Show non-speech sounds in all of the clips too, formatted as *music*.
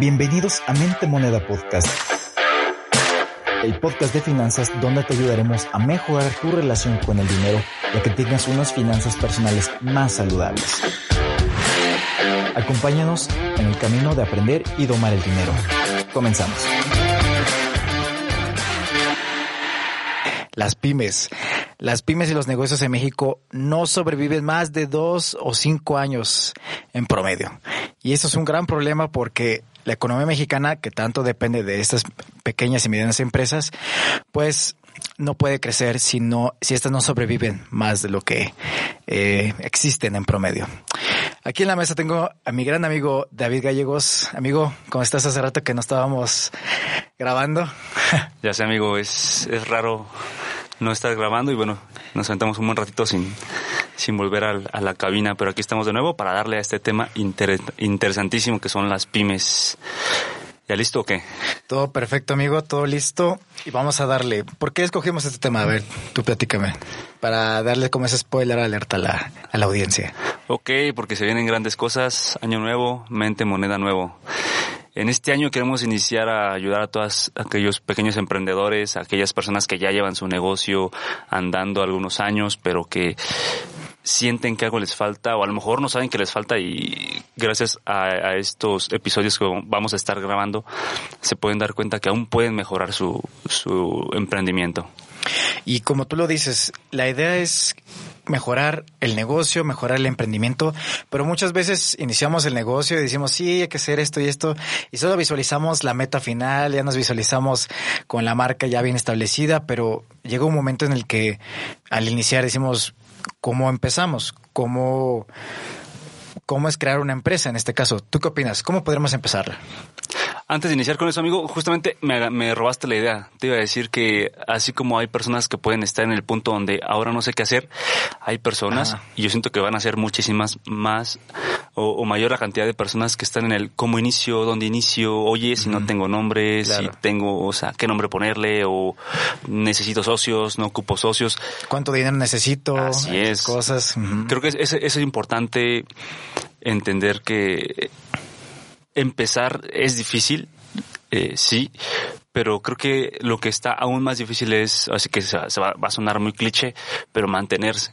Bienvenidos a Mente Moneda Podcast, el podcast de finanzas donde te ayudaremos a mejorar tu relación con el dinero y a que tengas unas finanzas personales más saludables. Acompáñanos en el camino de aprender y domar el dinero. Comenzamos. Las pymes. Las pymes y los negocios en México no sobreviven más de dos o cinco años en promedio. Y eso es un gran problema porque la economía mexicana, que tanto depende de estas pequeñas y medianas empresas, pues no puede crecer si no, si estas no sobreviven más de lo que eh, existen en promedio. Aquí en la mesa tengo a mi gran amigo David Gallegos. Amigo, ¿cómo estás? Hace rato que no estábamos grabando. *laughs* Ya sé, amigo, es, es raro no estar grabando y bueno, nos sentamos un buen ratito sin, sin volver a, la cabina, pero aquí estamos de nuevo para darle a este tema interesantísimo que son las pymes. ¿Ya listo o qué? Todo perfecto, amigo, todo listo. Y vamos a darle. ¿Por qué escogimos este tema? A ver, tú platícame. Para darle como ese spoiler alerta a la, a la audiencia. Ok, porque se vienen grandes cosas. Año nuevo, mente, moneda nuevo. En este año queremos iniciar a ayudar a todos aquellos pequeños emprendedores, aquellas personas que ya llevan su negocio andando algunos años, pero que sienten que algo les falta o a lo mejor no saben que les falta y gracias a, estos episodios que vamos a estar grabando se pueden dar cuenta que aún pueden mejorar su, su emprendimiento. Y como tú lo dices, la idea es mejorar el negocio, mejorar el emprendimiento, pero muchas veces iniciamos el negocio y decimos, sí, hay que hacer esto y esto, y solo visualizamos la meta final, ya nos visualizamos con la marca ya bien establecida, pero llega un momento en el que al iniciar decimos, ¿cómo empezamos? ¿Cómo, cómo es crear una empresa en este caso? ¿Tú qué opinas? ¿Cómo podremos empezarla? Antes de iniciar con eso, amigo, justamente me, robaste la idea. Te iba a decir que así como hay personas que pueden estar en el punto donde ahora no sé qué hacer, hay personas, y yo siento que van a ser muchísimas más o, mayor la cantidad de personas que están en el cómo inicio, dónde inicio, oye, si no tengo nombre, si tengo, o sea, qué nombre ponerle, o necesito socios, no ocupo socios. ¿Cuánto dinero necesito? Así es. Cosas. Creo que es, es importante entender que empezar es difícil, eh, sí, pero creo que lo que está aún más difícil es, así que se, va, a sonar muy cliché, pero mantenerse.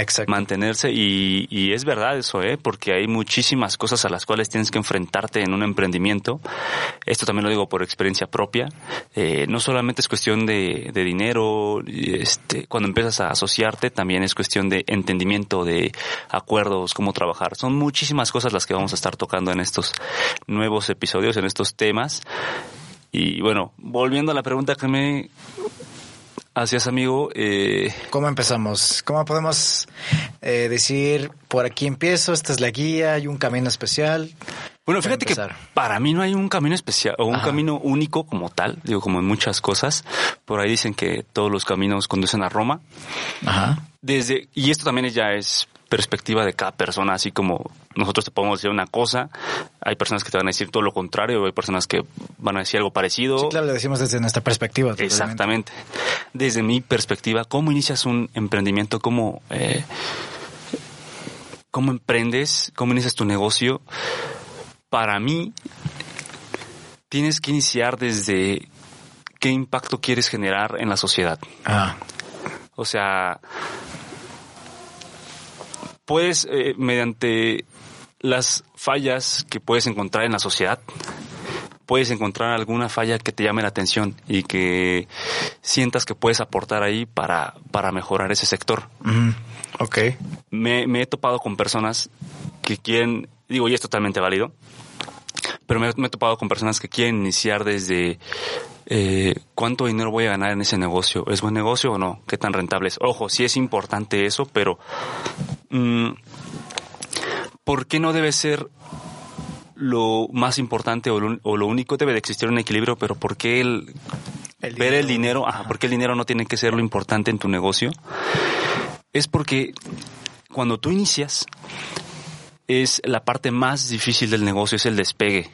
Exacto. mantenerse y, y, es verdad eso, ¿eh? porque hay muchísimas cosas a las cuales tienes que enfrentarte en un emprendimiento. Esto también lo digo por experiencia propia. Eh, no solamente es cuestión de, de, dinero, este, cuando empiezas a asociarte también es cuestión de entendimiento, de acuerdos, cómo trabajar. Son muchísimas cosas las que vamos a estar tocando en estos nuevos episodios, en estos temas. Y bueno, volviendo a la pregunta que me Así es, amigo. Eh... ¿Cómo empezamos? ¿Cómo podemos eh, decir, por aquí empiezo, esta es la guía, hay un camino especial? Bueno, fíjate que para mí no hay un camino especial o un camino único como tal, digo, como en muchas cosas. Por ahí dicen que todos los caminos conducen a Roma. Ajá. Desde, y esto también ya es perspectiva de cada persona, así como nosotros te podemos decir una cosa, hay personas que te van a decir todo lo contrario, hay personas que van a decir algo parecido. Sí, claro, lo decimos desde nuestra perspectiva. Exactamente. Desde mi perspectiva, ¿cómo inicias un emprendimiento? ¿Cómo, eh, cómo emprendes? ¿Cómo inicias tu negocio? Para mí, tienes que iniciar desde qué impacto quieres generar en la sociedad. Ah. O sea, puedes, eh, mediante las fallas que puedes encontrar en la sociedad, puedes encontrar alguna falla que te llame la atención y que sientas que puedes aportar ahí para, para mejorar ese sector. Ok. Me, he topado con personas que quieren, digo, y es totalmente válido, pero me, he topado con personas que quieren iniciar desde eh, cuánto dinero voy a ganar en ese negocio. ¿Es buen negocio o no? ¿Qué tan rentable es? Ojo, sí es importante eso, pero Mm, ¿por qué no debe ser lo más importante o lo, único? Debe de existir un equilibrio, pero ¿por qué el, ver el dinero, ajá, ¿por qué el dinero no tiene que ser lo importante en tu negocio? Es porque cuando tú inicias, es la parte más difícil del negocio, es el despegue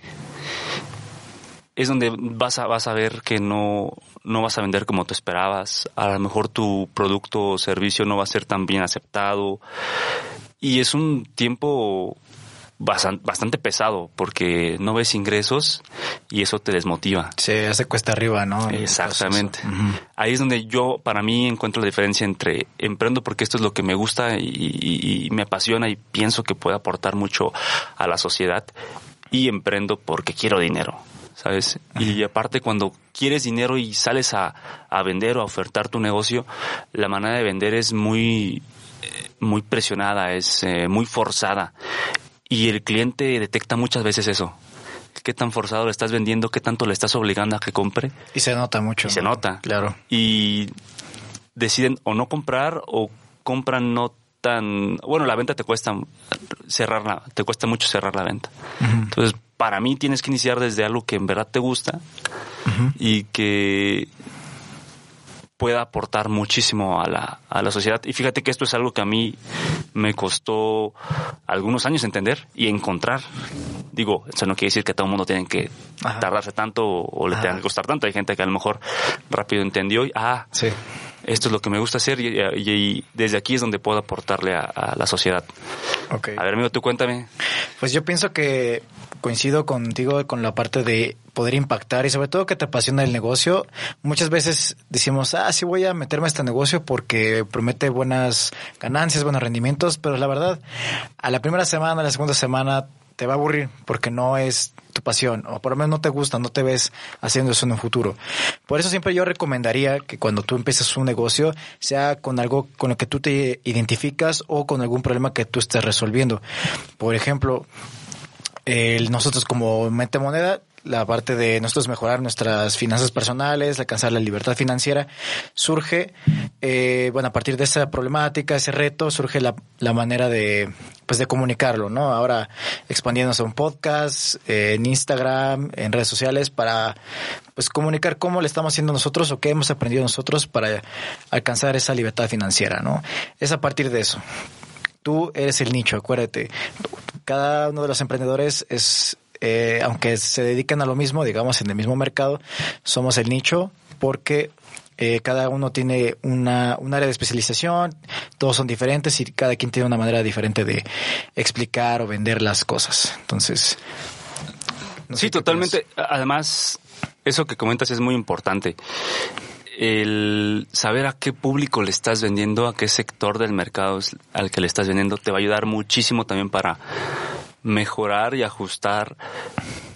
es donde vas a, vas a ver que no, no vas a vender como tú esperabas. A lo mejor tu producto o servicio no va a ser tan bien aceptado. Y es un tiempo bastante pesado porque no ves ingresos y eso te desmotiva. Se hace cuesta arriba, ¿no? Exactamente. Ahí es donde yo, para mí, encuentro la diferencia entre emprendo porque esto es lo que me gusta y, me apasiona y pienso que puede aportar mucho a la sociedad y emprendo porque quiero dinero. ¿Sabes? Y aparte cuando quieres dinero y sales a, a vender o a ofertar tu negocio, la manera de vender es muy, muy presionada, es eh, muy forzada. Y el cliente detecta muchas veces eso. Qué tan forzado le estás vendiendo, qué tanto le estás obligando a que compre. Y se nota mucho. Y se nota. Claro. Y deciden o no comprar o compran no Bueno, la venta te cuesta cerrarla, te cuesta mucho cerrar la venta. Entonces, para mí tienes que iniciar desde algo que en verdad te gusta y que pueda aportar muchísimo a la, a la sociedad. Y fíjate que esto es algo que a mí me costó algunos años entender y encontrar. Digo, eso no quiere decir que todo el mundo tiene que tardarse tanto o, le tenga que costar tanto. Hay gente que a lo mejor rápido entendió y, ah, sí. Esto es lo que me gusta hacer y, desde aquí es donde puedo aportarle a, la sociedad. A ver, amigo, tú cuéntame. Pues yo pienso que coincido contigo con la parte de poder impactar y sobre todo que te apasiona el negocio. Muchas veces decimos, ah, sí voy a meterme a este negocio porque promete buenas ganancias, buenos rendimientos, pero la verdad, a la primera semana, a la segunda semana, te va a aburrir porque no es tu pasión o por lo menos no te gusta, no te ves haciendo eso en un futuro. Por eso siempre yo recomendaría que cuando tú empieces un negocio sea con algo con lo que tú te identificas o con algún problema que tú estés resolviendo. Por ejemplo, nosotros como mente moneda, la parte de nosotros mejorar nuestras finanzas personales, alcanzar la libertad financiera, surge, eh, bueno, a partir de esa problemática, ese reto, surge la, la manera de, pues de comunicarlo, ¿no? Ahora expandiéndose a un podcast, eh, en Instagram, en redes sociales, para, pues comunicar cómo le estamos haciendo nosotros o qué hemos aprendido nosotros para alcanzar esa libertad financiera, ¿no? Es a partir de eso tú eres el nicho, acuérdate. Cada uno de los emprendedores es, eh, aunque se dedican a lo mismo, digamos, en el mismo mercado, somos el nicho porque eh, cada uno tiene una, un área de especialización, todos son diferentes y cada quien tiene una manera diferente de explicar o vender las cosas. Entonces. sí, totalmente. Además, eso que comentas es muy importante el saber a qué público le estás vendiendo, a qué sector del mercado al que le estás vendiendo, te va a ayudar muchísimo también para mejorar y ajustar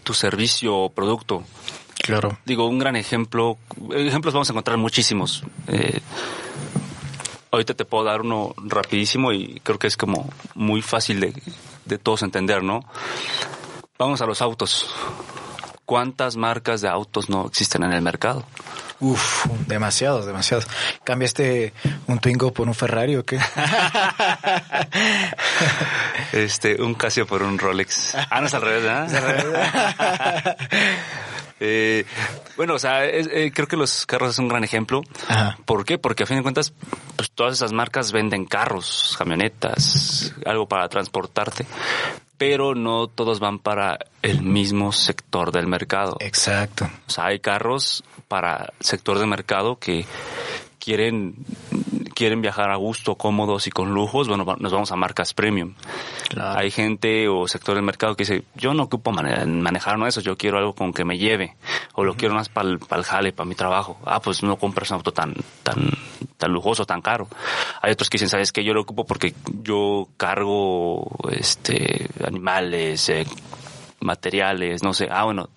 tu servicio o producto. Claro. Digo, un gran ejemplo, ejemplos vamos a encontrar muchísimos. Eh, ahorita te puedo dar uno rapidísimo y creo que es como muy fácil de, de todos entender, ¿no? Vamos a los autos. ¿Cuántas marcas de autos no existen en el mercado? Uf, demasiados, demasiados. ¿Cambiaste un Twingo por un Ferrari o qué? *laughs* este, un Casio por un Rolex. Ah, no es al revés, ¿eh? *laughs* Eh, bueno, o sea, eh, creo que los carros es un gran ejemplo. ¿Por qué? Porque a fin de cuentas, pues todas esas marcas venden carros, camionetas, algo para transportarte, pero no todos van para el mismo sector del mercado. Exacto. O sea, hay carros para sector de mercado que quieren quieren viajar a gusto, cómodos y con lujos, bueno, nos vamos a marcas premium. Hay gente o sector del mercado que dice, yo no ocupo manejar no eso, yo quiero algo con que me lleve, o lo quiero más para el jale, para mi trabajo. Ah, pues no compras un auto tan, tan, tan lujoso, tan caro. Hay otros que dicen, sabes que yo lo ocupo porque yo cargo, este, animales, eh, materiales, no sé. Ah, bueno,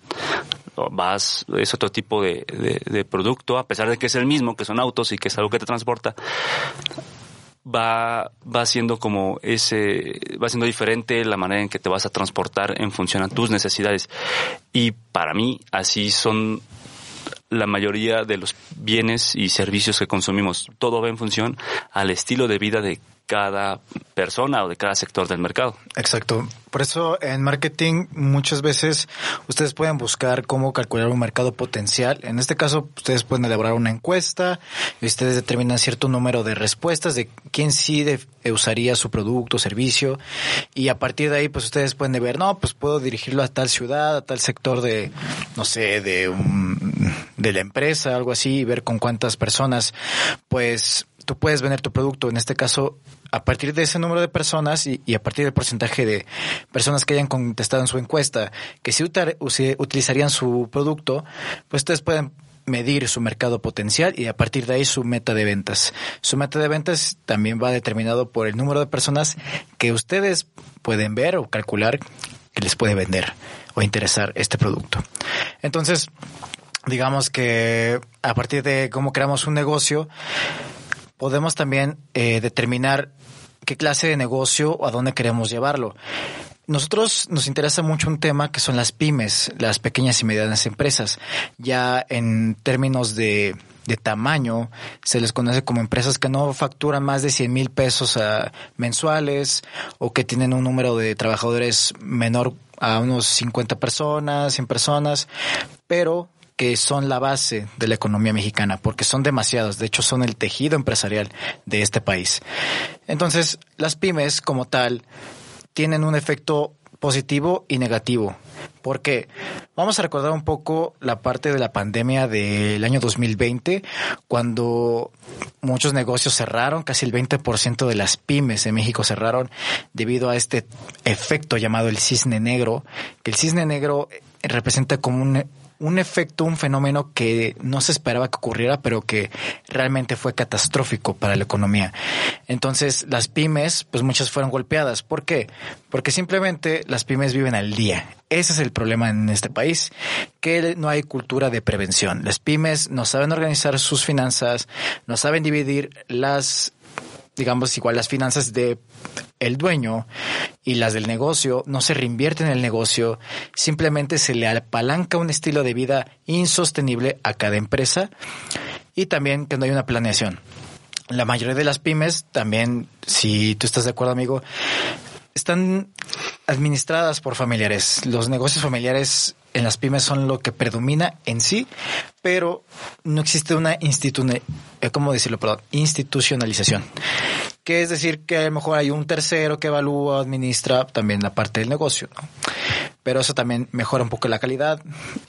vas, es otro tipo de, de, producto, a pesar de que es el mismo, que son autos y que es algo que te transporta, va, va siendo como ese, va siendo diferente la manera en que te vas a transportar en función a tus necesidades. Y para mí, así son la mayoría de los bienes y servicios que consumimos. Todo va en función al estilo de vida de cada persona o de cada sector del mercado. Exacto. Por eso en marketing muchas veces ustedes pueden buscar cómo calcular un mercado potencial. En este caso ustedes pueden elaborar una encuesta y ustedes determinan cierto número de respuestas de quién sí usaría su producto o servicio y a partir de ahí pues ustedes pueden ver, no, pues puedo dirigirlo a tal ciudad, a tal sector de, no sé, de, de la empresa, algo así y ver con cuántas personas pues tú puedes vender tu producto, en este caso, a partir de ese número de personas y, a partir del porcentaje de personas que hayan contestado en su encuesta, que si utilizarían su producto, pues ustedes pueden medir su mercado potencial y a partir de ahí su meta de ventas. Su meta de ventas también va determinado por el número de personas que ustedes pueden ver o calcular que les puede vender o interesar este producto. Entonces, digamos que a partir de cómo creamos un negocio, podemos también eh, determinar qué clase de negocio o a dónde queremos llevarlo. Nosotros nos interesa mucho un tema que son las pymes, las pequeñas y medianas empresas. Ya en términos de, de tamaño, se les conoce como empresas que no facturan más de 100 mil pesos ah, mensuales o que tienen un número de trabajadores menor a unos 50 personas, 100 personas, pero que son la base de la economía mexicana, porque son demasiados, de hecho son el tejido empresarial de este país. Entonces, las pymes como tal tienen un efecto positivo y negativo. Porque vamos a recordar un poco la parte de la pandemia del año 2020, cuando muchos negocios cerraron, casi el 20% de las pymes en México cerraron debido a este efecto llamado el cisne negro, que el cisne negro representa como un un efecto, un fenómeno que no se esperaba que ocurriera, pero que realmente fue catastrófico para la economía. Entonces, las pymes, pues muchas fueron golpeadas. ¿Por qué? Porque simplemente las pymes viven al día. Ese es el problema en este país, que no hay cultura de prevención. Las pymes no saben organizar sus finanzas, no saben dividir las digamos, igual las finanzas de el dueño y las del negocio no se reinvierten en el negocio, simplemente se le apalanca un estilo de vida insostenible a cada empresa y también que no hay una planeación. La mayoría de las pymes también, si tú estás de acuerdo amigo, están administradas por familiares. Los negocios familiares en las pymes son lo que predomina en sí, pero no existe una institu eh, ¿cómo decirlo? Perdón, institucionalización. Que es decir que a lo mejor hay un tercero que evalúa, administra también la parte del negocio, ¿no? Pero eso también mejora un poco la calidad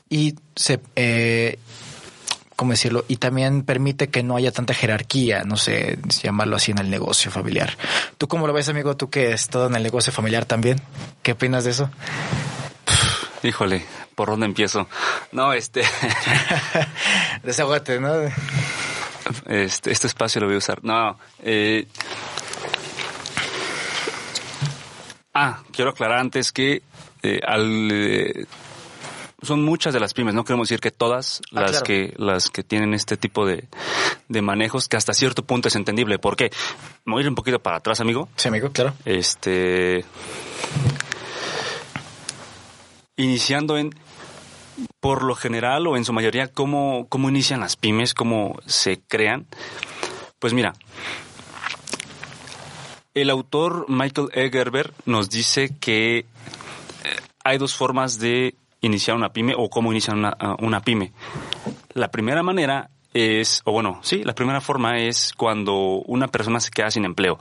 y se eh, ¿cómo decirlo? Y también permite que no haya tanta jerarquía, no sé, llamarlo así en el negocio familiar. ¿Tú cómo lo ves, amigo? ¿Tú que has estado en el negocio familiar también? ¿Qué opinas de eso? Híjole, ¿por dónde empiezo? No, este... *laughs* Desahogate, ¿no? Este, este espacio lo voy a usar. No, eh... Ah, quiero aclarar antes que eh, al... Eh, son muchas de las pymes, no queremos decir que todas ah, las que las que tienen este tipo de, de manejos que hasta cierto punto es entendible. ¿Por qué? Me voy a ir un poquito para atrás, amigo. Sí, amigo, claro. Este iniciando en por lo general o en su mayoría cómo cómo inician las pymes, cómo se crean. Pues mira, el autor Michael Egerberg nos dice que eh, hay dos formas de iniciar una pyme o cómo iniciar una, uh, una pyme. La primera manera es, o bueno, sí, la primera forma es cuando una persona se queda sin empleo.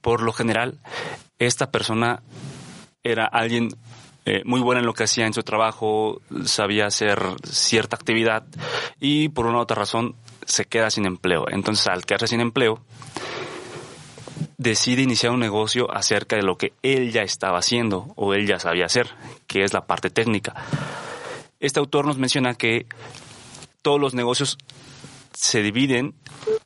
Por lo general, esta persona era alguien eh, muy buena en lo que hacía en su trabajo, sabía hacer cierta actividad y por una u otra razón se queda sin empleo. Entonces, al quedarse sin empleo, decide iniciar un negocio acerca de lo que él ya estaba haciendo o él ya sabía hacer, que es la parte técnica. Este autor nos menciona que todos los negocios se dividen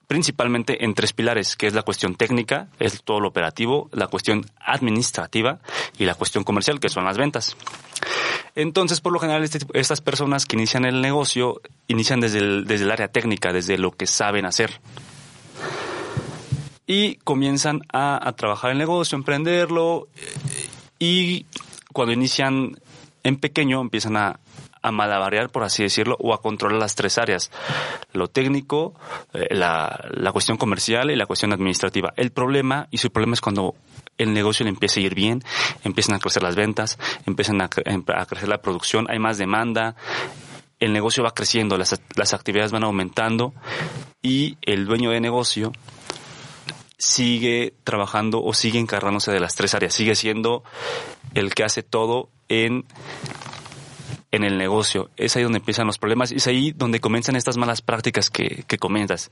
principalmente en tres pilares, que es la cuestión técnica, es todo lo operativo, la cuestión administrativa y la cuestión comercial, que son las ventas. Entonces, por lo general, este estas personas que inician el negocio inician desde el, desde el área técnica, desde lo que saben hacer y comienzan a, trabajar el negocio, emprenderlo y cuando inician en pequeño empiezan a, a malabarear, por así decirlo, o a controlar las tres áreas, lo técnico, eh, la, cuestión comercial y la cuestión administrativa. El problema, y su problema es cuando el negocio le empieza a ir bien, empiezan a crecer las ventas, empiezan a, a crecer la producción, hay más demanda, el negocio va creciendo, las, las actividades van aumentando y el dueño de negocio sigue trabajando o sigue encargándose de las tres áreas, sigue siendo el que hace todo en, en el negocio. Es ahí donde empiezan los problemas y es ahí donde comienzan estas malas prácticas que, que comentas.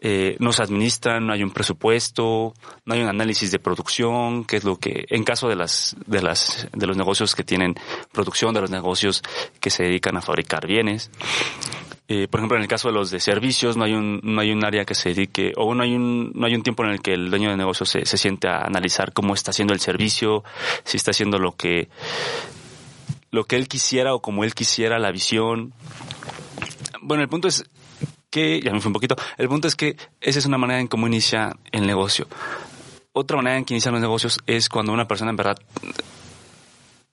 eh, no se administran, no hay un presupuesto, no hay un análisis de producción, que es lo que, en caso de las, de las, de los negocios que tienen producción, de los negocios que se dedican a fabricar bienes. Eh, por ejemplo, en el caso de los de servicios, no hay un, no hay un área que se dedique, o no hay un, no hay un tiempo en el que el dueño de negocio se, se siente a analizar cómo está haciendo el servicio, si está haciendo lo que, lo que él quisiera o como él quisiera, la visión. Bueno, el punto es que, ya me fui un poquito, el punto es que esa es una manera en cómo inicia el negocio. Otra manera en que inician los negocios es cuando una persona en verdad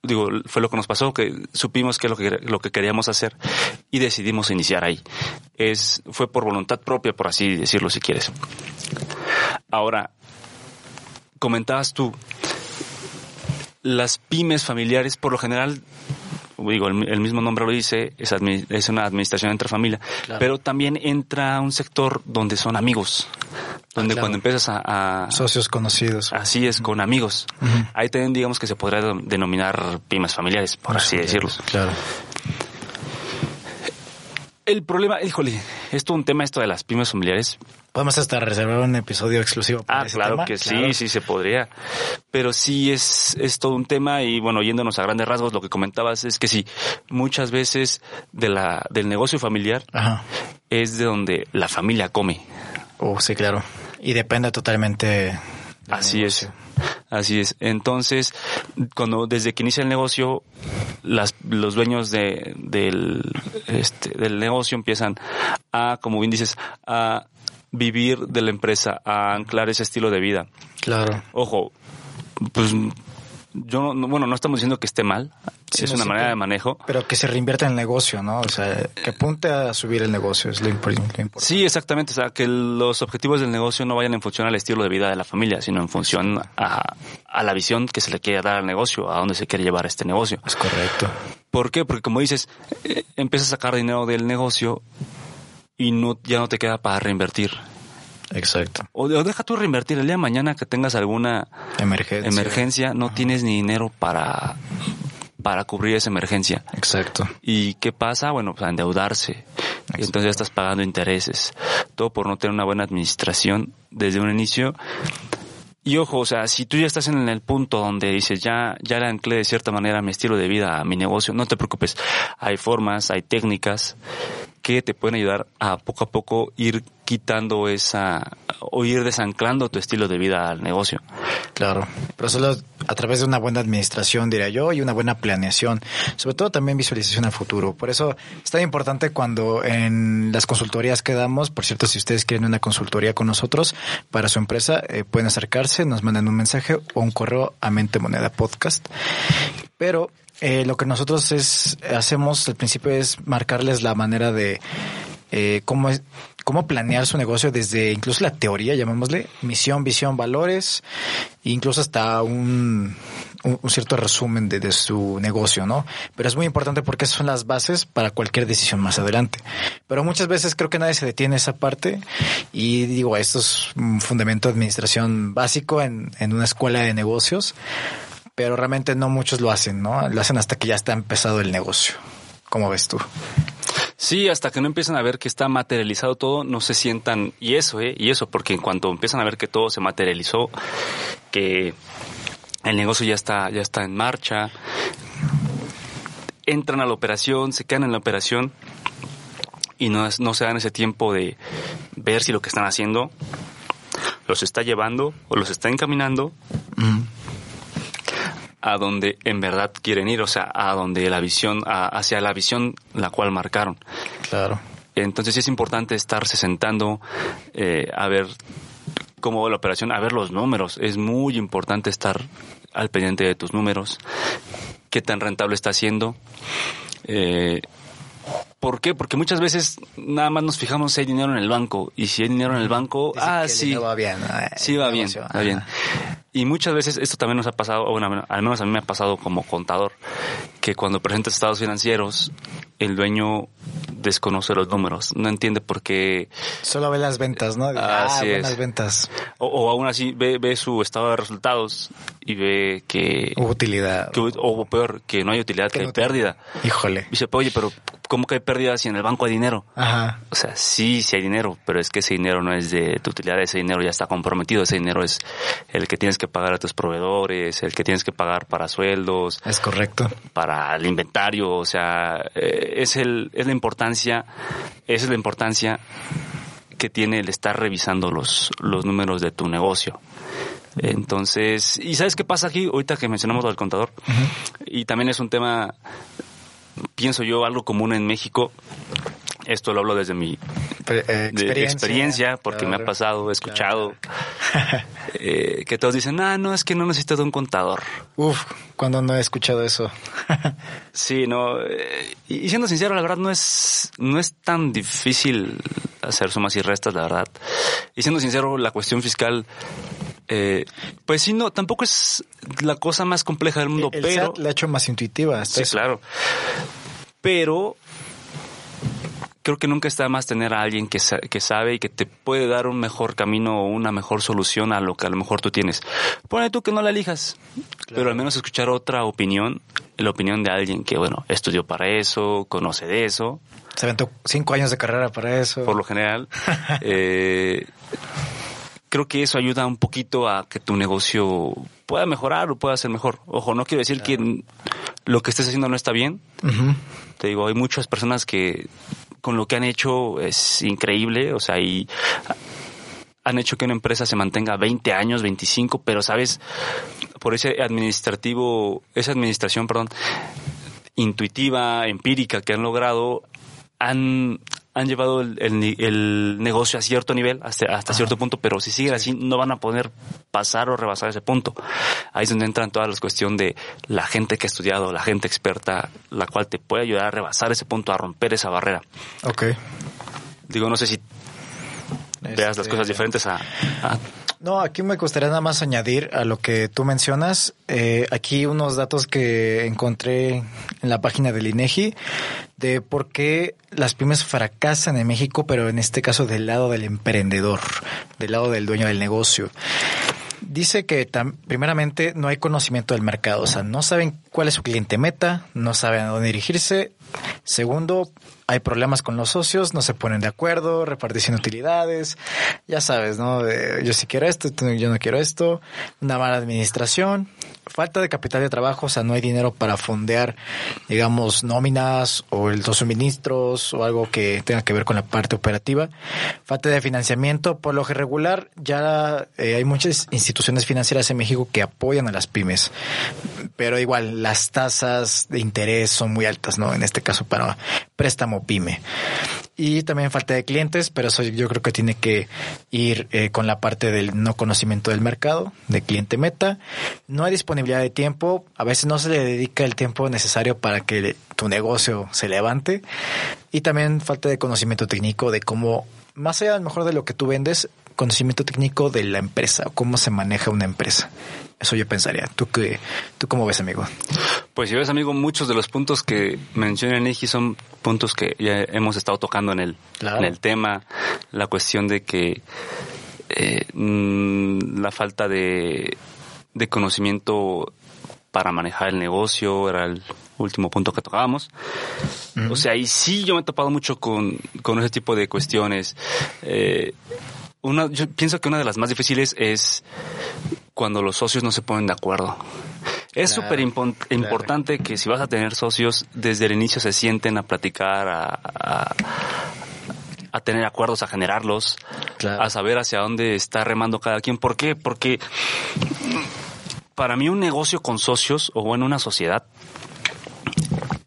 digo, fue lo que nos pasó, que supimos que lo que, lo que queríamos hacer y decidimos iniciar ahí. Es, fue por voluntad propia, por así decirlo, si quieres. Ahora, comentabas tú, las pymes familiares, por lo general, digo, el, el mismo nombre lo dice, es, admi- es una administración entre familia, Claro. pero también entra un sector donde son amigos, donde claro. cuando empiezas a, a- Socios conocidos. Así es, con amigos. Ujú. Ahí también digamos que se podría de- denominar pymes familiares, por así decirlo. Claro. El problema, híjole, es todo un tema esto de las pymes familiares. Podemos hasta reservar un episodio exclusivo para Ah, ese claro tema. que Claro. sí, sí se podría. Pero sí es, es todo un tema y bueno, yéndonos a grandes rasgos, lo que comentabas es que sí, muchas veces de la, del negocio familiar Ajá. es de donde la familia come. Oh, sí, claro. Y depende totalmente. Así negocio. es. Así es. Entonces, cuando desde que inicia el negocio, las, los dueños de, del, este, del negocio empiezan a, como bien dices, a vivir de la empresa, a anclar ese estilo de vida. Claro. Ojo, pues yo no- no, bueno, no estamos diciendo que esté mal, Sí, es no, una manera de manejo. Pero que se reinvierta en el negocio, ¿no? O sea, que apunte a subir el negocio, es lo, impor- lo importante. Sí, exactamente. O sea, que los objetivos del negocio no vayan en función al estilo de vida de la familia, sino en función a, a la visión que se le quiere dar al negocio, a dónde se quiere llevar este negocio. Es correcto. ¿Por qué? Porque como dices, eh, empiezas a sacar dinero del negocio y no, ya no te queda para reinvertir. Exacto. O, o deja tú reinvertir. El día de mañana que tengas alguna Emergencia. emergencia, no tienes ni dinero para, para cubrir esa emergencia. Exacto. ¿Y qué pasa? Bueno, pues endeudarse. Y entonces ya estás pagando intereses. Todo por no tener una buena administración desde un inicio. Y ojo, o sea, si tú ya estás en el punto donde dices, ya, ya le anclé de cierta manera mi estilo de vida, a mi negocio, no te preocupes. Hay formas, hay técnicas que te pueden ayudar a poco a poco ir quitando esa, o ir desanclando tu estilo de vida al negocio. Claro, pero solo a través de una buena administración, diría yo, y una buena planeación, sobre todo también visualización a futuro. Por eso es tan importante cuando en las consultorías que damos, por cierto, si ustedes quieren una consultoría con nosotros para su empresa, eh, pueden acercarse, nos mandan un mensaje o un correo a Mente Moneda Podcast. Pero eh, lo que nosotros es, hacemos al principio es marcarles la manera de eh, cómo es, cómo planear su negocio desde incluso la teoría, llamémosle, misión, visión, valores, incluso hasta un, un, cierto resumen de, de su negocio, ¿no? Pero es muy importante porque esas son las bases para cualquier decisión más adelante. Pero muchas veces creo que nadie se detiene en esa parte y digo, esto es un fundamento de administración básico en, en una escuela de negocios, pero realmente no muchos lo hacen, ¿no? Lo hacen hasta que ya está empezado el negocio. ¿Cómo ves tú? Sí, hasta que no empiezan a ver que está materializado todo, no se sientan, y eso, ¿eh? Y eso, porque en cuanto empiezan a ver que todo se materializó, que el negocio ya está, ya está en marcha, entran a la operación, se quedan en la operación y no, no se dan ese tiempo de ver si lo que están haciendo los está llevando o los está encaminando a donde en verdad quieren ir, o sea, a donde la visión, a- hacia la visión la cual marcaron. Claro. Entonces sí es importante estarse sentando eh, a ver cómo va la operación, a ver los números. Es muy importante estar al pendiente de tus números, qué tan rentable está haciendo. Eh, ¿Por qué? Porque muchas veces nada más nos fijamos si hay dinero en el banco. Y si hay dinero en el banco, Dice ah, que sí. va bien. Sí, va bien, va bien. Y muchas veces esto también nos ha pasado, bueno, al menos a mí me ha pasado como contador, que cuando presentas estados financieros, el dueño desconoce los números, no entiende por qué, Solo ve las ventas, ¿no? ah, Así buenas es. ventas. o, o aún así ve, ve su estado de resultados y ve que, Utilidad. que- o peor, que no hay utilidad, que, Que hay pérdida. Híjole. Dice, oye, pero ¿cómo que hay pérdidas si en el banco hay dinero? Ajá. O sea, sí, sí hay dinero, pero es que ese dinero no es de tu utilidad, ese dinero ya está comprometido, ese dinero es el que tienes que pagar a tus proveedores, el que tienes que pagar para sueldos, Es correcto. para el inventario, o sea, eh, es el es la importancia, esa es la importancia que tiene el estar revisando los los números de tu negocio. Entonces, ¿y sabes qué pasa aquí? Ahorita que mencionamos lo del contador, y también es un tema, pienso yo, algo común en México. Esto lo hablo desde mi eh, de experiencia, porque me ha pasado, he escuchado, eh, que todos dicen, ah, no, es que no necesito de un contador. Uf, cuando no he escuchado eso. *laughs* Sí, no. eh, y siendo sincero, la verdad no es, no es tan difícil hacer sumas y restas, la verdad. Y siendo sincero, la cuestión fiscal, eh, pues sí, no, tampoco es la cosa más compleja del mundo, el pero. SAT la ha hecho más intuitiva. hasta Sí, eso. claro. Pero creo que nunca está de más tener a alguien que, sa- que sabe y que te puede dar un mejor camino o una mejor solución a lo que a lo mejor tú tienes. Pone tú que no la elijas, pero al menos escuchar otra opinión, la opinión de alguien que, bueno, estudió para eso, conoce de eso, Se aventó cinco años de carrera para eso. por lo general. *laughs* eh, creo que eso ayuda un poquito a que tu negocio pueda mejorar o pueda ser mejor. Ojo, no quiero decir que lo que estés haciendo no está bien, te digo, hay muchas personas que con lo que han hecho es increíble, o sea, y han hecho que una empresa se mantenga 20 años, 25, pero sabes, por ese administrativo, esa administración, perdón, intuitiva, empírica que han logrado, han, han llevado el, el negocio a cierto nivel, hasta, hasta cierto punto, pero si siguen así, no van a poder pasar o rebasar ese punto. Ahí es donde entran todas las cuestiones de la gente que ha estudiado, la gente experta, la cual te puede ayudar a rebasar ese punto, a romper esa barrera. Ok. Digo, no sé si veas las Este, cosas diferentes a, a- No, aquí me gustaría nada más añadir a lo que tú mencionas. eh, aquí unos datos que encontré en la página del INEGI de por qué las pymes fracasan en México, pero en este caso del lado del emprendedor, del lado del dueño del negocio. Dice que primeramente no hay conocimiento del mercado, o sea, no saben cuál es su cliente meta, no saben a dónde dirigirse. Segundo, hay problemas con los socios, no se ponen de acuerdo, repartición de utilidades, ya sabes, ¿no? Yo sí quiero esto, yo no quiero esto, una mala administración, falta de capital de trabajo, o sea, no hay dinero para fondear, digamos, nóminas o los suministros o algo que tenga que ver con la parte operativa, falta de financiamiento, por lo que regular ya eh, hay muchas instituciones financieras en México que apoyan a las pymes, pero igual las tasas de interés son muy altas, ¿no? En este caso para préstamo pyme. Y también falta de clientes, pero eso yo creo que tiene que ir eh, con la parte del no conocimiento del mercado, de cliente meta. No hay disponibilidad de tiempo, a veces no se le dedica el tiempo necesario para que tu negocio se levante. Y también falta de conocimiento técnico de cómo, más allá a mejor de lo que tú vendes, conocimiento técnico de la empresa, cómo se maneja una empresa. Eso yo pensaría. ¿Tú qué, tú cómo ves, amigo? Pues si ves, amigo, muchos de los puntos que menciona Niji son puntos que ya hemos estado tocando en el, Claro. en el tema. La cuestión de que eh, mm, la falta de, de conocimiento para manejar el negocio era el último punto que tocábamos. O sea, y sí yo me he topado mucho con, con ese tipo de cuestiones. Eh, una, yo pienso que una de las más difíciles es cuando los socios no se ponen de acuerdo. Es Claro, súper importante que si vas a tener socios, desde el inicio se sienten a platicar, a, a, a tener acuerdos, a generarlos, Claro. a saber hacia dónde está remando cada quien. ¿Por qué? Porque para mí un negocio con socios o bueno, una sociedad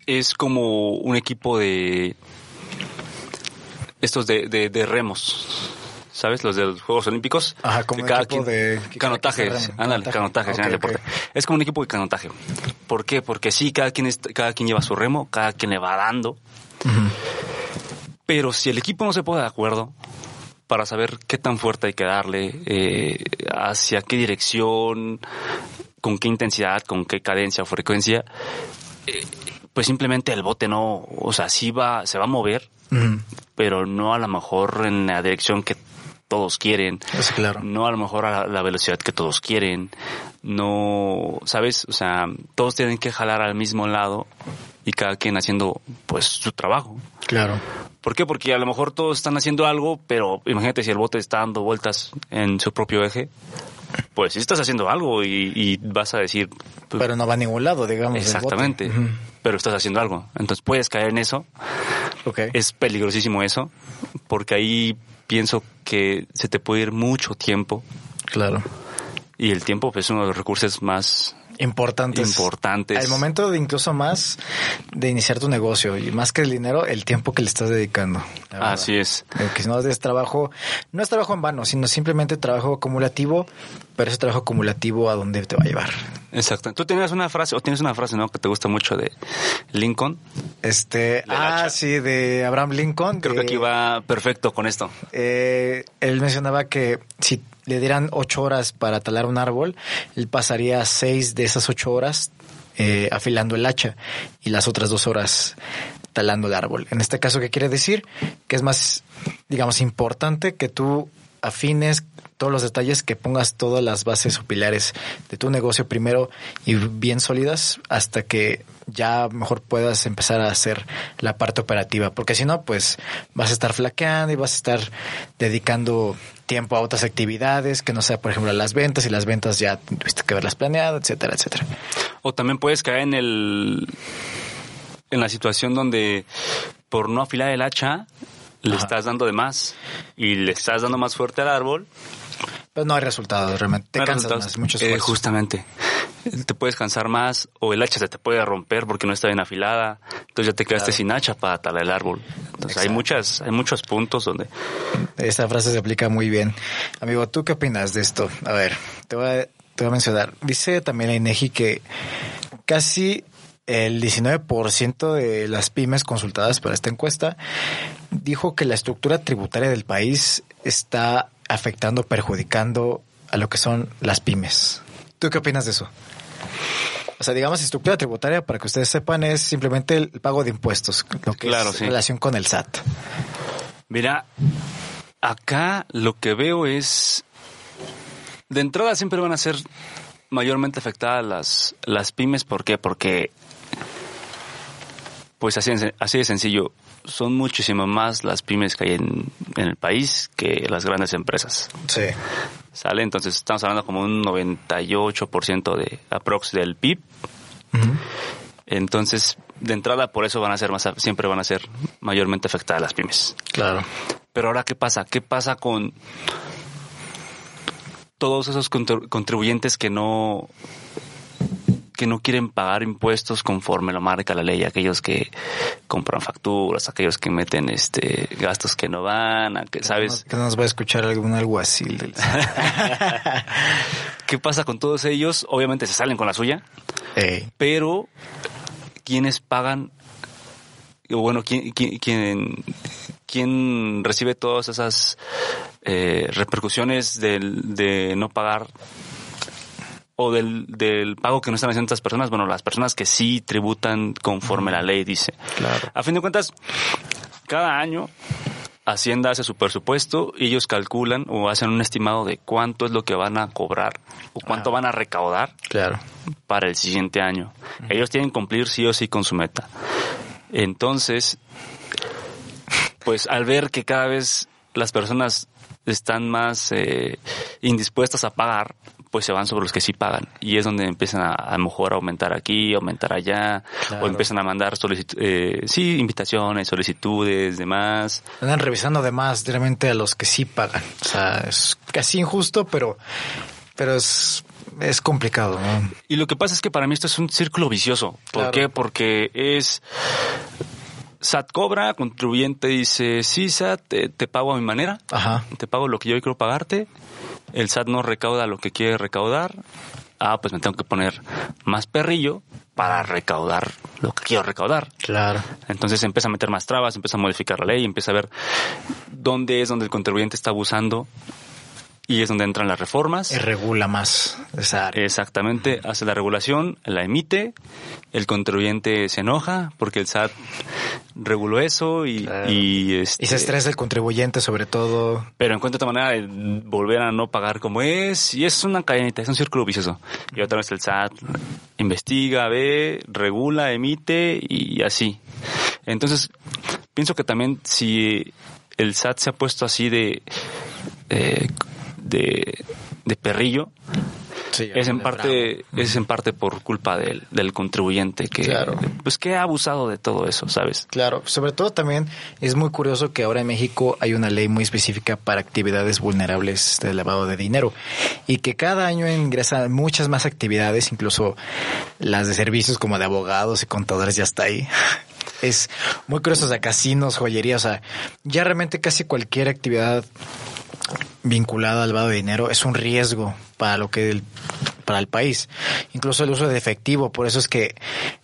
es como un equipo de estos de, de, de remos. ¿Sabes? Los de los Juegos Olímpicos. Ajá, como Que equipo de- Canotaje. Ándale, Canotaje. canotaje, en el Ok, ok. deporte. Es como un equipo de canotaje. ¿Por qué? Porque sí, cada quien, es- cada quien lleva su remo, cada quien le va dando. Pero si el equipo no se pone de acuerdo para saber qué tan fuerte hay que darle, eh, hacia qué dirección, con qué intensidad, con qué cadencia o frecuencia, eh, pues simplemente el bote no, o sea, sí va, se va a mover, pero no a lo mejor en la dirección que todos quieren, Sí, claro. no a lo mejor a la, velocidad que todos quieren, no, ¿sabes? O sea, todos tienen que jalar al mismo lado y cada quien haciendo pues su trabajo. Claro. ¿Por qué? Porque a lo mejor todos están haciendo algo, pero imagínate si el bote está dando vueltas en su propio eje, pues sí estás haciendo algo y, y vas a decir... pues, Pero no va a ningún lado, digamos. el bote. exactamente, pero estás haciendo algo. Entonces puedes caer en eso. Ok. Es peligrosísimo eso, porque ahí pienso que se te puede ir mucho tiempo Claro. y el tiempo pues, es uno de los recursos más Importantes. importantes. Al momento de incluso más de iniciar tu negocio y más que el dinero, el tiempo que le estás dedicando. Así es. Eh, Que si no es trabajo, no es trabajo en vano, sino simplemente trabajo acumulativo, pero ese trabajo acumulativo a dónde te va a llevar. Exacto. Tú tenías una frase, o tienes una frase, ¿no? Que te gusta mucho de Lincoln. Este, ah, sí, de Abraham Lincoln. Creo que de- aquí va perfecto con esto. eh, él mencionaba que si le dieran ocho horas para talar un árbol, él pasaría seis de esas ocho horas eh, afilando el hacha y las otras dos horas talando el árbol. En este caso, ¿qué quiere decir? Que es más, digamos, importante que tú afines todos los detalles, que pongas todas las bases o pilares de tu negocio primero y bien sólidas hasta que ya mejor puedas empezar a hacer la parte operativa. Porque si no, pues vas a estar flaqueando y vas a estar dedicando tiempo a otras actividades que no sea, por ejemplo, a las ventas y las ventas ya tuviste que verlas planeadas, etcétera, etcétera. O también puedes caer en el en la situación donde por no afilar el hacha le Ajá. estás dando de más y le estás dando más fuerte al árbol. Pero no hay resultados realmente. Te No cansas más, mucho Eh, justamente. Te puedes cansar más o el hacha se te puede romper porque no está bien afilada. Entonces ya te quedaste Claro. sin hacha para talar el árbol. Entonces hay muchas, hay muchos puntos donde Esta frase se aplica muy bien. Amigo, ¿tú qué opinas de esto? A ver, te voy a, te voy a mencionar. Dice también la INEGI que casi el 19% de las pymes consultadas para esta encuesta dijo que la estructura tributaria del país está afectando, perjudicando a lo que son las pymes. ¿Tú qué opinas de eso? O sea, digamos, estructura tributaria, para que ustedes sepan, es simplemente el pago de impuestos, lo que Claro, es sí. relación con el SAT. Mira, acá lo que veo es, de entrada siempre van a ser mayormente afectadas las, las pymes. ¿Por qué? Porque, pues así, así de sencillo, son muchísimo más las pymes que hay en, en el país que las grandes empresas. Sí. ¿Sale? Entonces estamos hablando como un 98% de aprox del PIB. Entonces, de entrada, por eso van a ser más, siempre van a ser mayormente afectadas las pymes. Claro. Pero ahora, ¿qué pasa? ¿Qué pasa con todos esos contr- contribuyentes que no que no quieren pagar impuestos conforme lo marca la ley, aquellos que compran facturas, aquellos que meten este gastos que no van, a que sabes Que no nos va a escuchar algún alguacil. del- *laughs* qué pasa con todos ellos, obviamente se salen con la suya, pero quienes pagan o bueno, quién, quién, quién, quién recibe todas esas eh, repercusiones del, de no pagar o del, del pago que no están haciendo estas personas, bueno, las personas que sí tributan conforme la ley dice. Claro. A fin de cuentas, cada año Hacienda hace su presupuesto y ellos calculan o hacen un estimado de cuánto es lo que van a cobrar o cuánto Ah. van a recaudar Claro. para el siguiente año. Ellos tienen que cumplir sí o sí con su meta. Entonces, pues al ver que cada vez las personas están más eh, indispuestas a pagar, pues se van sobre los que sí pagan. Y es donde empiezan a, a lo mejor a aumentar aquí, aumentar allá, Claro. o empiezan a mandar eh, sí, invitaciones, solicitudes, demás. Andan revisando además realmente a los que sí pagan. O sea, es casi injusto, pero, pero es, es complicado, ¿no? Y lo que pasa es que para mí esto es un círculo vicioso. ¿Por Claro. qué? Porque es... SAT cobra, contribuyente dice, sí, SAT, te, te pago a mi manera, Ajá. te pago lo que yo quiero pagarte, el SAT no recauda lo que quiere recaudar, ah, pues me tengo que poner más perrillo para recaudar lo que quiero recaudar. Claro. Entonces empieza a meter más trabas, empieza a modificar la ley, empieza a ver dónde es donde el contribuyente está abusando y es donde entran las reformas. Y regula más esa área. Exactamente, hace la regulación, la emite, el contribuyente se enoja porque el SAT reguló eso y, Claro. y, este, Y se estresa el contribuyente sobre todo. pero encuentra otra manera de volver a no pagar como es y es una cadenita, es un círculo vicioso. Y otra vez el SAT investiga, ve, regula, emite y así. Entonces, pienso que también si el SAT se ha puesto así de eh, de, de perrillo, Sí, es en parte es en parte por culpa del, del contribuyente que Claro. pues que ha abusado de todo eso, ¿sabes? Claro, sobre todo también es muy curioso que ahora en México hay una ley muy específica para actividades vulnerables de lavado de dinero y que cada año ingresan muchas más actividades, incluso las de servicios como de abogados y contadores ya está ahí. *laughs* Es muy curioso, o sea, casinos, joyería, o sea, ya realmente casi cualquier actividad vinculada al lavado de dinero es un riesgo para lo que el, para el país. Incluso el uso de efectivo, por eso es que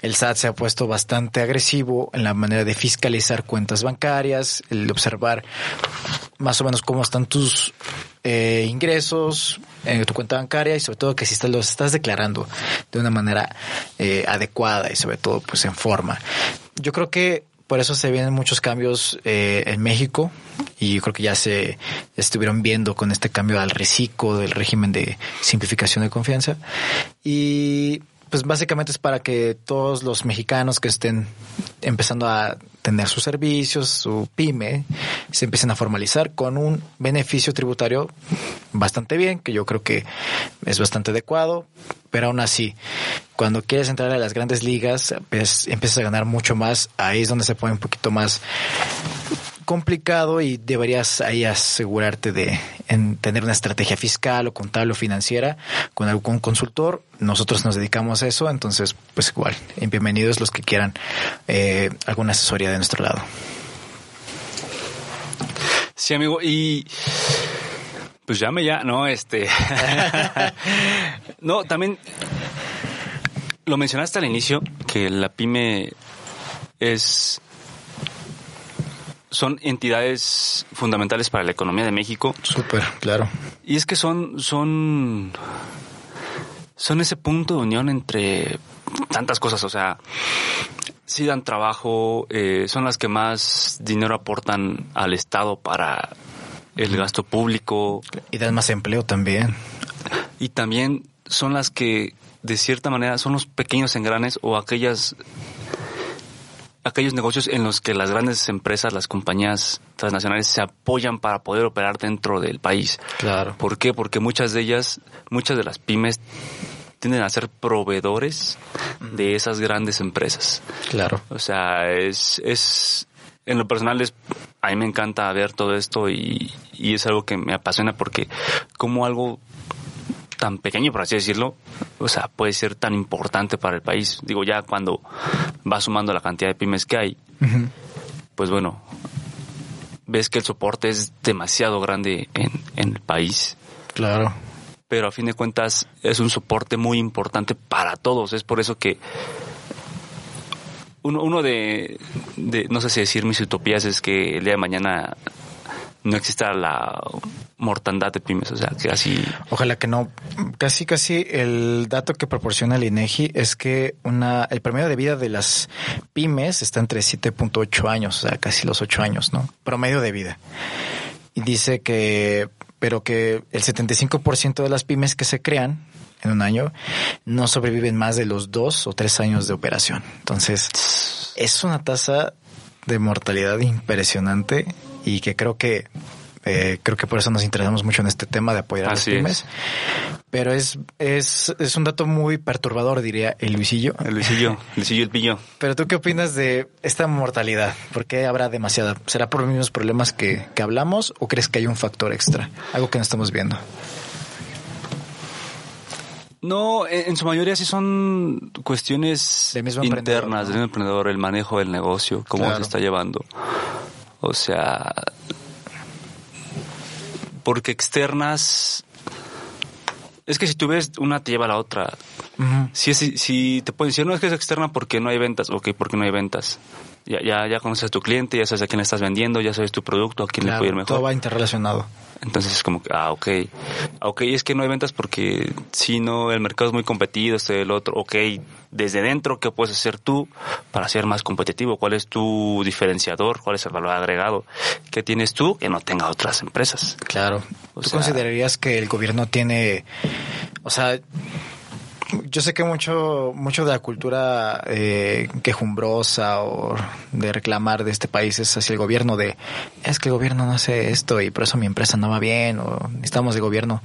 el SAT se ha puesto bastante agresivo en la manera de fiscalizar cuentas bancarias, el observar más o menos cómo están tus eh, ingresos en tu cuenta bancaria y sobre todo que si estás, los estás declarando de una manera eh, adecuada y sobre todo pues en forma. Yo creo que por eso se vienen muchos cambios eh, en México. Y yo creo que ya se estuvieron viendo con este cambio al reciclo del régimen de simplificación de confianza. Y pues básicamente es para que todos los mexicanos que estén empezando a tener sus servicios, su pyme, se empiecen a formalizar con un beneficio tributario bastante bien, que yo creo que es bastante adecuado, pero aún así, cuando quieres entrar a las grandes ligas, pues, empiezas a ganar mucho más, ahí es donde se pone un poquito más complicado y deberías ahí asegurarte de en tener una estrategia fiscal o contable o financiera con algún consultor. Nosotros nos dedicamos a eso, entonces pues igual, bienvenidos los que quieran eh, alguna asesoría de nuestro lado. Sí, amigo, y pues llame ya, no, este. *laughs* no, también lo mencionaste al inicio, que la pyme es son entidades fundamentales para la economía de México. Súper, claro. Y es que son, son, son ese punto de unión entre tantas cosas, o sea, sí dan trabajo, eh, son las que más dinero aportan al Estado para el gasto público Y dan más empleo también. y también son las que de cierta manera son los pequeños engranes o aquellas aquellos negocios en los que las grandes empresas, las compañías transnacionales se apoyan para poder operar dentro del país. Claro. ¿Por qué? Porque muchas de ellas, muchas de las pymes tienden a ser proveedores de esas grandes empresas. Claro. O sea, es, es, en lo personal es, a mí me encanta ver todo esto y, y es algo que me apasiona porque como algo tan pequeño, por así decirlo, o sea, puede ser tan importante para el país. Digo, ya cuando va sumando la cantidad de pymes que hay, pues bueno, ves que el soporte es demasiado grande en, en el país Claro. pero a fin de cuentas es un soporte muy importante para todos. Es por eso que uno, uno de, de, no sé si decir mis utopías es que el día de mañana no exista la mortandad de pymes, o sea, que así... Ojalá que no. Casi, casi el dato que proporciona el INEGI es que una, el promedio de vida de las pymes está entre 7.8 años, o sea, casi los 8 años, ¿no? Promedio de vida. Y dice que, pero que el 75% de las pymes que se crean en un año no sobreviven más de los dos o tres años de operación. Entonces, es una tasa de mortalidad impresionante y que creo que eh, creo que por eso nos interesamos mucho en este tema de apoyar a las pymes. es. Pero es, es, es un dato muy perturbador, diría el Luisillo. El Luisillo, Luisillo el pillo. Pero tú qué opinas de esta mortalidad? ¿Por qué habrá demasiada? ¿Será por los mismos problemas que, que hablamos o crees que hay un factor extra? Algo que no estamos viendo. No, en, su mayoría sí son cuestiones mismo internas del mismo emprendedor, el manejo del negocio, cómo Claro. se está llevando. O sea, porque externas, es que si tú ves una te lleva a la otra. Ujú. Si, es, si te pueden decir, no es que es externa porque no hay ventas, ok, porque no hay ventas. Ya, ya, ya conoces a tu cliente, ya sabes a quién le estás vendiendo, ya sabes tu producto, a quién le puede ir mejor. Todo va interrelacionado. Entonces es como ah, ok. Ah, Ok, es que no hay ventas porque si no, el mercado es muy competido, este, el otro. Ok, desde dentro, ¿qué puedes hacer tú para ser más competitivo? ¿Cuál es tu diferenciador? ¿Cuál es el valor agregado? ¿Qué tienes tú que no tenga otras empresas? Claro. O ¿Tú sea- considerarías que el gobierno tiene, o sea, yo sé que mucho, mucho de la cultura eh, quejumbrosa o de reclamar de este país es hacia el gobierno de, es que el gobierno no hace esto y por eso mi empresa no va bien o necesitamos de gobierno.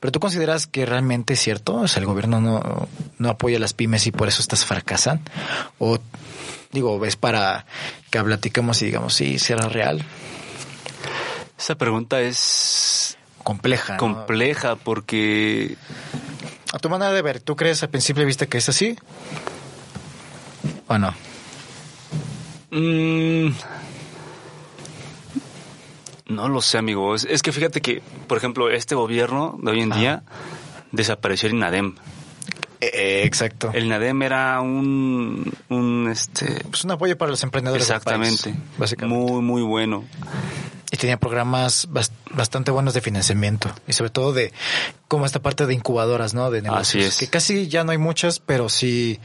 Pero tú consideras que realmente es cierto, o sea, el gobierno no, no apoya a las pymes y por eso estas fracasan o digo, ves para que platiquemos y digamos, sí, será real, Esa pregunta es compleja. ¿no? compleja porque A tu manera de ver, ¿tú crees al principio viste que es así? ¿O no? Mm, no lo sé, amigo. Es, es que fíjate que, por ejemplo, este gobierno de hoy en Ajá. día desapareció el INADEM. Eh, exacto. El INADEM era un, un este, pues un apoyo para los emprendedores. del exactamente, país, básicamente. muy, muy bueno. Y tenía programas bas- bastante buenos de financiamiento. Y sobre todo de como esta parte de incubadoras, ¿no? De negocios. Así es. Que casi ya no hay muchas, pero sí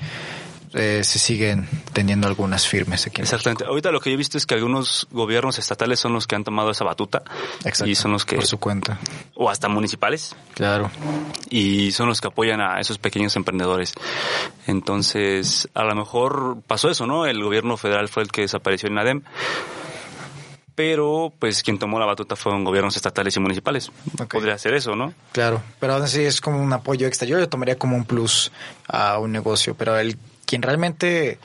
eh, se siguen teniendo algunas firmes aquí. en Exactamente. Ahorita lo que yo he visto es que algunos gobiernos estatales son los que han tomado esa batuta. Exacto. y son los que, Por su cuenta. o hasta municipales, Claro. y son los que apoyan a esos pequeños emprendedores. Entonces, a lo mejor pasó eso, ¿no? El gobierno federal fue el que desapareció el INADEM. Pero, pues, quien tomó la batuta fueron gobiernos estatales y municipales. Podría ser eso, ¿no? Claro, pero aún así es como un apoyo extra. Yo lo tomaría como un plus a un negocio, pero el quien realmente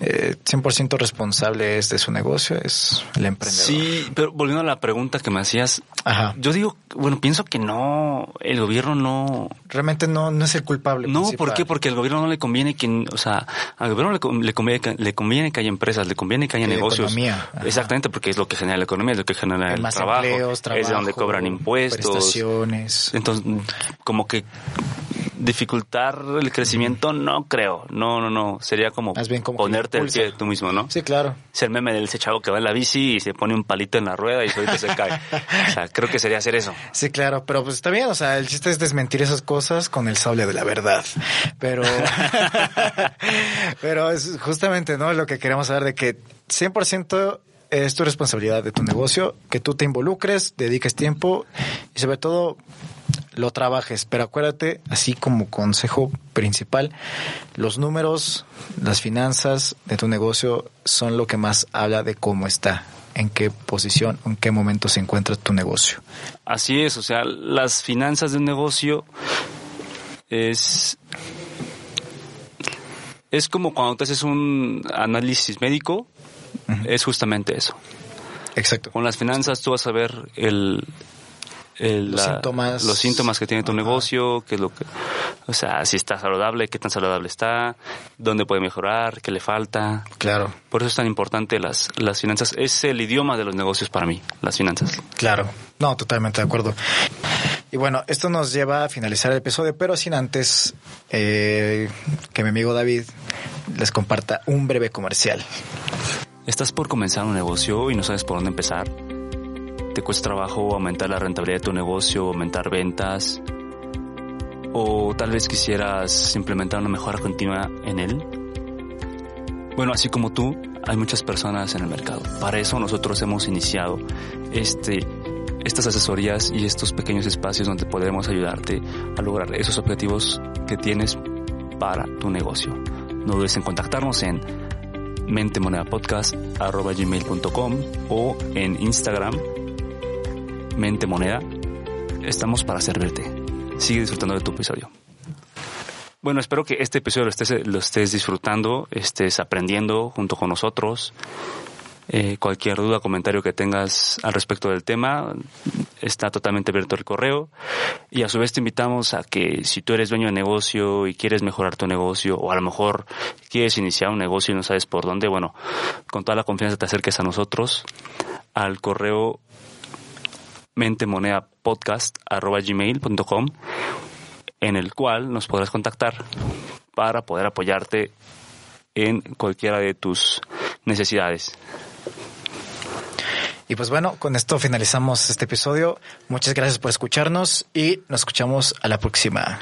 eh, 100% responsable es de su negocio es el emprendedor. Sí, pero volviendo a la pregunta que me hacías, Ajá. yo digo, bueno, pienso que no, el gobierno no, Realmente no, no es el culpable. No, ¿por qué? Porque al gobierno no le conviene que, o sea, al gobierno le, le conviene, le conviene que haya empresas, le conviene que haya Que negocios. economía, ajá. Exactamente, porque es lo que genera la economía, es lo que genera Hay el más trabajo, empleos, trabajo, es de donde cobran impuestos. prestaciones. Entonces, como que dificultar el crecimiento, no creo. No, no, no. Sería como, Más bien como que ponerte el pie tú mismo, ¿no? Sí, claro. Es el meme del ese chavo que va en la bici y se pone un palito en la rueda y solito se cae. O sea, creo que sería hacer eso. Sí, claro, pero pues está bien, o sea, el chiste es desmentir esas cosas con el sable de la verdad. Pero, *laughs* pero es justamente, ¿no? Lo que queremos saber de que 100% es tu responsabilidad de tu negocio, que tú te involucres, dediques tiempo y sobre todo lo trabajes. Pero acuérdate, así como consejo principal, los números, las finanzas de tu negocio son lo que más habla de cómo está, en qué posición, en qué momento se encuentra tu negocio. Así es, o sea, las finanzas de un negocio es es como cuando te haces un análisis médico, es justamente eso. Exacto. Con las finanzas tú vas a ver el, el- Los síntomas. los síntomas que tiene tu Ajá. negocio, qué es lo que, o sea, si está saludable, qué tan saludable está, dónde puede mejorar, qué le falta. Claro, Por eso es tan importante las, las finanzas. Es el idioma de los negocios para mí, las finanzas. claro. No, totalmente de acuerdo. Y bueno, esto nos lleva a finalizar el episodio, pero sin antes eh, que mi amigo David les comparta un breve comercial. ¿Estás por comenzar un negocio y no sabes por dónde empezar? ¿Te cuesta trabajo aumentar la rentabilidad de tu negocio, aumentar ventas? ¿O tal vez quisieras implementar una mejora continua en él? Bueno, así como tú, hay muchas personas en el mercado. Para eso nosotros hemos iniciado este, estas asesorías y estos pequeños espacios donde podremos ayudarte a lograr esos objetivos que tienes para tu negocio. No dudes en contactarnos en mentemonedapodcast.gmail.com o en Instagram mentemoneda. Estamos para servirte. Sigue disfrutando de tu episodio. Bueno, espero que este episodio lo estés, lo estés disfrutando, estés aprendiendo junto con nosotros. Eh, cualquier duda, comentario que tengas al respecto del tema, está totalmente abierto el correo. Y a su vez te invitamos a que si tú eres dueño de negocio y quieres mejorar tu negocio, o a lo mejor quieres iniciar un negocio y no sabes por dónde, bueno, con toda la confianza te acerques a nosotros al correo mentemonedapodcast.gmail.com en el cual nos podrás contactar para poder apoyarte en cualquiera de tus necesidades. Y pues bueno, con esto finalizamos este episodio. Muchas gracias por escucharnos y nos escuchamos a la próxima.